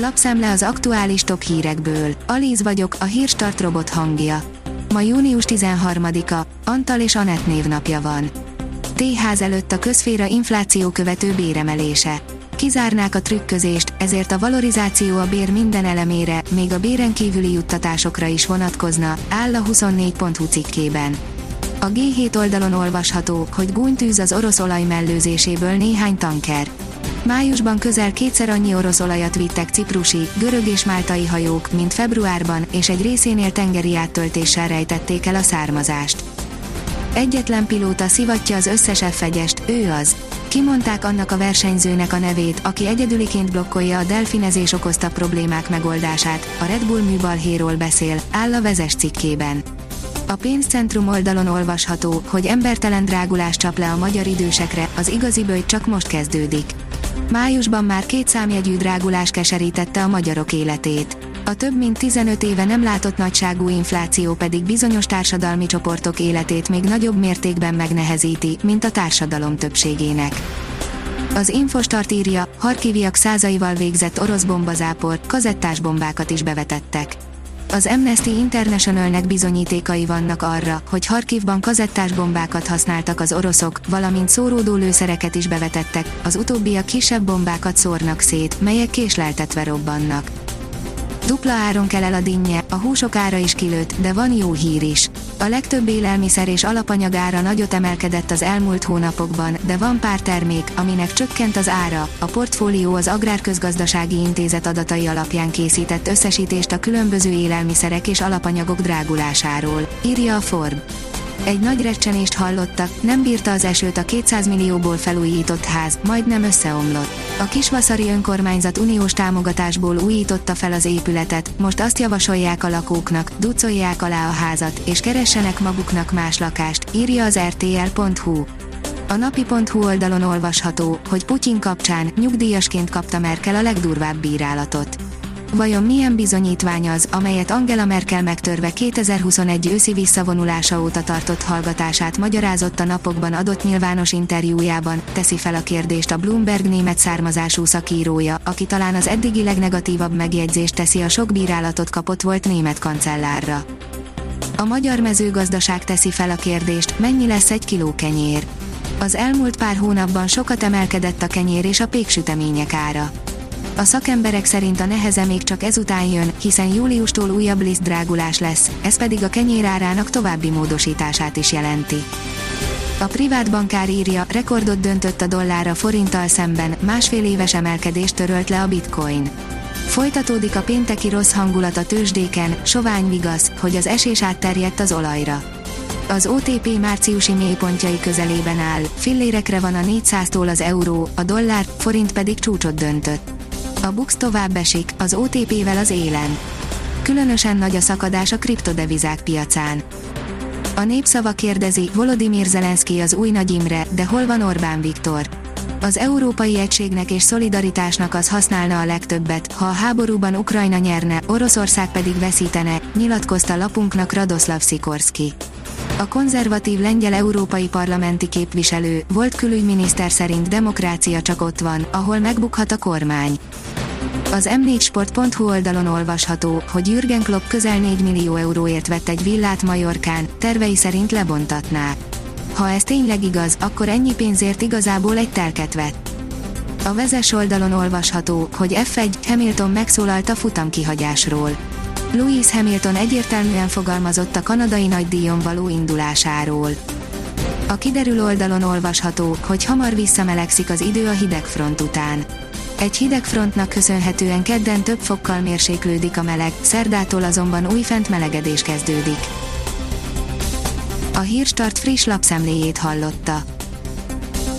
Lapszemle az aktuális top hírekből. Alíz vagyok, a hírstart robot hangja. Ma június 13-a, Antal és Anett névnapja van. T-ház előtt a közféra infláció követő béremelése. Kizárnák a trükközést, ezért a valorizáció a bér minden elemére, még a béren kívüli juttatásokra is vonatkozna, áll a 24.hu cikkében. A G7 oldalon olvasható, hogy gúnytűz az orosz olaj mellőzéséből néhány tanker. Májusban közel kétszer annyi orosz olajat vittek ciprusi, görög és máltai hajók, mint februárban, és egy részénél tengeri áttöltéssel rejtették el a származást. Egyetlen pilóta szivatja az összes f ő az. Kimondták annak a versenyzőnek a nevét, aki egyedüliként blokkolja a delfinezés okozta problémák megoldását, a Red Bull műbalhéról beszél, áll a vezes cikkében. A pénzcentrum oldalon olvasható, hogy embertelen drágulás csap le a magyar idősekre, az igazi bőj csak most kezdődik. Májusban már két számjegyű drágulás keserítette a magyarok életét. A több mint 15 éve nem látott nagyságú infláció pedig bizonyos társadalmi csoportok életét még nagyobb mértékben megnehezíti, mint a társadalom többségének. Az Infostart írja, harkiviak százaival végzett orosz bombazápor, kazettás bombákat is bevetettek. Az Amnesty Internationalnek bizonyítékai vannak arra, hogy Harkivban kazettás bombákat használtak az oroszok, valamint szóródó lőszereket is bevetettek, az utóbbiak kisebb bombákat szórnak szét, melyek késleltetve robbannak. Dupla áron kell el a dinnye, a húsok ára is kilőtt, de van jó hír is. A legtöbb élelmiszer és alapanyag ára nagyot emelkedett az elmúlt hónapokban, de van pár termék, aminek csökkent az ára. A portfólió az Agrárközgazdasági Intézet adatai alapján készített összesítést a különböző élelmiszerek és alapanyagok drágulásáról, írja a Forb. Egy nagy recsenést hallottak, nem bírta az esőt a 200 millióból felújított ház, majdnem összeomlott. A Kisvaszari önkormányzat uniós támogatásból újította fel az épületet, most azt javasolják a lakóknak, ducolják alá a házat, és keressenek maguknak más lakást, írja az rtl.hu. A napi.hu oldalon olvasható, hogy Putyin kapcsán nyugdíjasként kapta Merkel a legdurvább bírálatot. Vajon milyen bizonyítvány az, amelyet Angela Merkel megtörve 2021 őszi visszavonulása óta tartott hallgatását magyarázott a napokban adott nyilvános interjújában, teszi fel a kérdést a Bloomberg német származású szakírója, aki talán az eddigi legnegatívabb megjegyzést teszi a sok bírálatot kapott volt német kancellárra. A magyar mezőgazdaság teszi fel a kérdést, mennyi lesz egy kiló kenyér. Az elmúlt pár hónapban sokat emelkedett a kenyér és a péksütemények ára. A szakemberek szerint a neheze még csak ezután jön, hiszen júliustól újabb liszt drágulás lesz, ez pedig a kenyérárának további módosítását is jelenti. A privát bankár írja, rekordot döntött a dollár a forinttal szemben, másfél éves emelkedést törölt le a bitcoin. Folytatódik a pénteki rossz hangulat a tőzsdéken, sovány vigasz, hogy az esés átterjedt az olajra. Az OTP márciusi mélypontjai közelében áll, fillérekre van a 400-tól az euró, a dollár, forint pedig csúcsot döntött. A Bux tovább esik, az OTP-vel az élen. Különösen nagy a szakadás a kriptodevizák piacán. A népszava kérdezi, Volodymyr Zelenszky az új Nagy Imre, de hol van Orbán Viktor? Az európai egységnek és szolidaritásnak az használna a legtöbbet, ha a háborúban Ukrajna nyerne, Oroszország pedig veszítene, nyilatkozta lapunknak Radoslav Sikorski. A konzervatív lengyel európai parlamenti képviselő, volt külügyminiszter szerint demokrácia csak ott van, ahol megbukhat a kormány. Az m4sport.hu oldalon olvasható, hogy Jürgen Klopp közel 4 millió euróért vett egy villát Majorkán, tervei szerint lebontatná. Ha ez tényleg igaz, akkor ennyi pénzért igazából egy telket vett. A vezes oldalon olvasható, hogy F1 Hamilton megszólalt a futam Louis Hamilton egyértelműen fogalmazott a kanadai nagydíjon való indulásáról. A kiderül oldalon olvasható, hogy hamar visszamelegszik az idő a hidegfront után. Egy hideg frontnak köszönhetően kedden több fokkal mérséklődik a meleg, szerdától azonban újfent melegedés kezdődik. A Hírstart friss lapszemléjét hallotta.